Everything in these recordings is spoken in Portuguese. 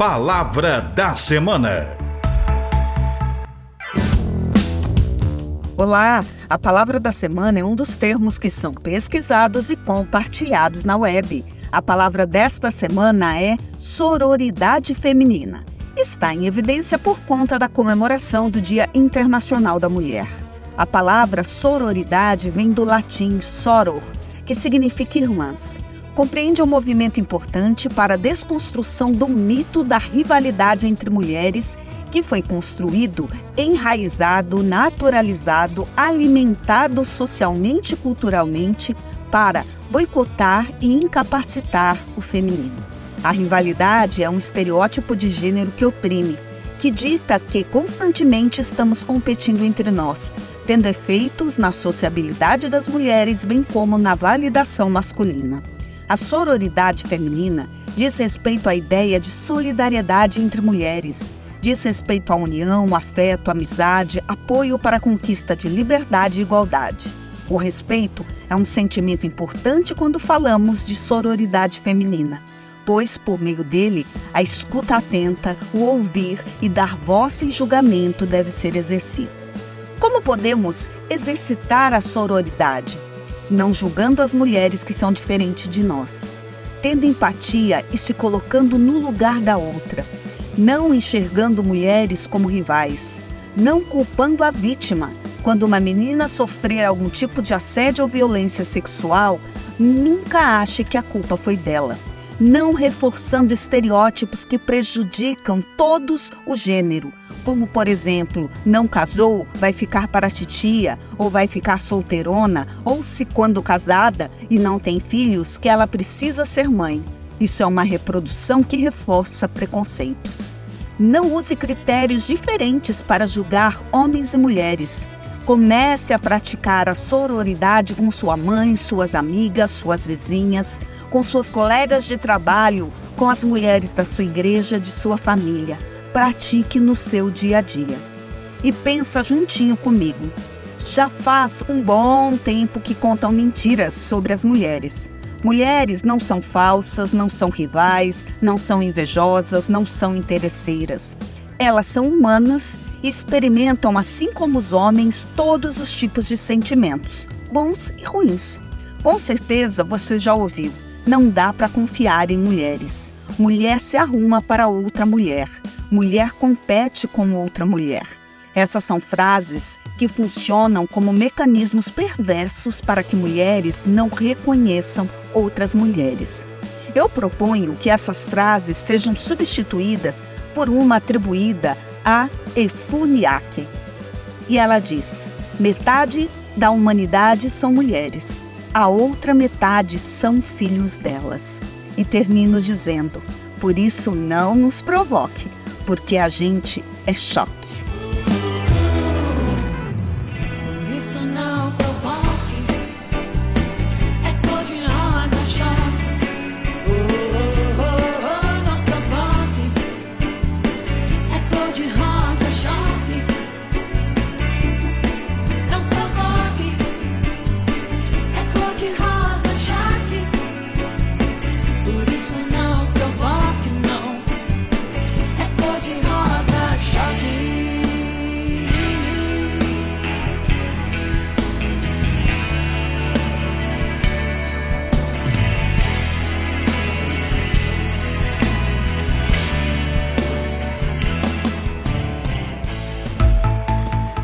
Palavra da Semana. Olá! A palavra da semana é um dos termos que são pesquisados e compartilhados na web. A palavra desta semana é sororidade feminina. Está em evidência por conta da comemoração do Dia Internacional da Mulher. A palavra sororidade vem do latim soror, que significa irmãs. Compreende um movimento importante para a desconstrução do mito da rivalidade entre mulheres que foi construído, enraizado, naturalizado, alimentado socialmente e culturalmente para boicotar e incapacitar o feminino. A rivalidade é um estereótipo de gênero que oprime, que dita que constantemente estamos competindo entre nós, tendo efeitos na sociabilidade das mulheres, bem como na validação masculina. A sororidade feminina diz respeito à ideia de solidariedade entre mulheres, diz respeito à união, afeto, amizade, apoio para a conquista de liberdade e igualdade. O respeito é um sentimento importante quando falamos de sororidade feminina, pois por meio dele a escuta atenta, o ouvir e dar voz e julgamento deve ser exercido. Como podemos exercitar a sororidade? Não julgando as mulheres que são diferentes de nós, tendo empatia e se colocando no lugar da outra não enxergando mulheres como rivais, não culpando a vítima. Quando uma menina sofrer algum tipo de assédio ou violência sexual, nunca ache que a culpa foi dela. Não reforçando estereótipos que prejudicam todos o gênero, como por exemplo, não casou, vai ficar para titia, ou vai ficar solteirona, ou se quando casada e não tem filhos, que ela precisa ser mãe. Isso é uma reprodução que reforça preconceitos. Não use critérios diferentes para julgar homens e mulheres. Comece a praticar a sororidade com sua mãe, suas amigas, suas vizinhas, com suas colegas de trabalho, com as mulheres da sua igreja, de sua família. Pratique no seu dia a dia. E pensa juntinho comigo. Já faz um bom tempo que contam mentiras sobre as mulheres. Mulheres não são falsas, não são rivais, não são invejosas, não são interesseiras. Elas são humanas experimentam, assim como os homens, todos os tipos de sentimentos, bons e ruins. Com certeza você já ouviu: não dá para confiar em mulheres. Mulher se arruma para outra mulher. Mulher compete com outra mulher. Essas são frases que funcionam como mecanismos perversos para que mulheres não reconheçam outras mulheres. Eu proponho que essas frases sejam substituídas por uma atribuída a Efuniake. E ela diz: metade da humanidade são mulheres, a outra metade são filhos delas. E termino dizendo: por isso não nos provoque, porque a gente é choque.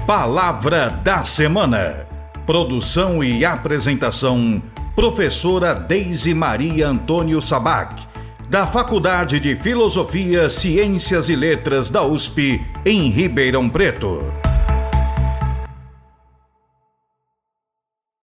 Palavra da Semana. Produção e apresentação: Professora Deise Maria Antônio Sabac, da Faculdade de Filosofia, Ciências e Letras da USP, em Ribeirão Preto.